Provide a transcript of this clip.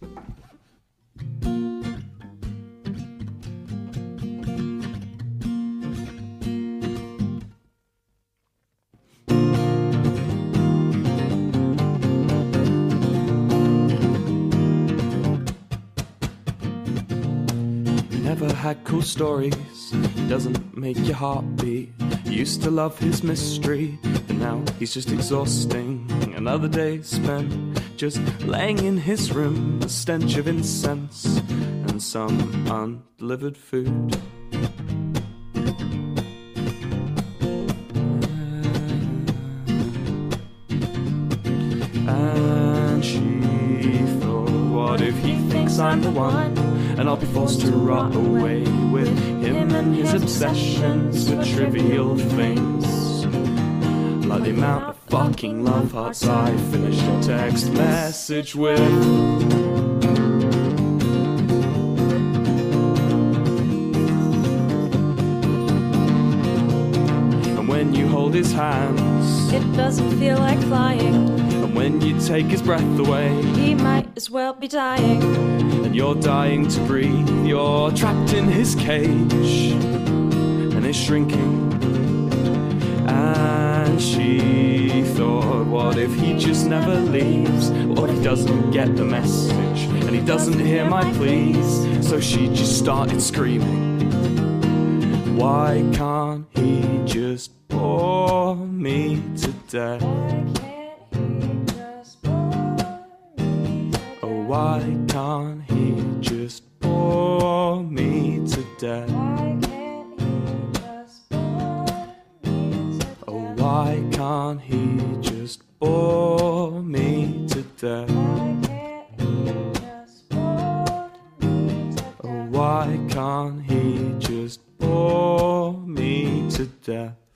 Never had cool stories, doesn't make your heart beat. Used to love his mystery, but now he's just exhausting. Another day spent just laying in his room, the stench of incense and some undelivered food. And she thought, what if he thinks I'm the one? And I'll be forced to rot away with him and his obsessions with trivial things. Like the amount of fucking love hearts I finish a text message with. And when you hold his hands, It doesn't feel like flying. and when you take his breath away, He might as well be dying. and you're dying to breathe. You're trapped in his cage, and it's shrinking. And she thought, what if he just never leaves? What if he doesn't get the message, and he doesn't hear my pleas? So she just started screaming. Why can't he just bore me to death? Oh, why can't he just bore me to death? Why can't he just bore me to death? Oh, why can't he just bore me to death?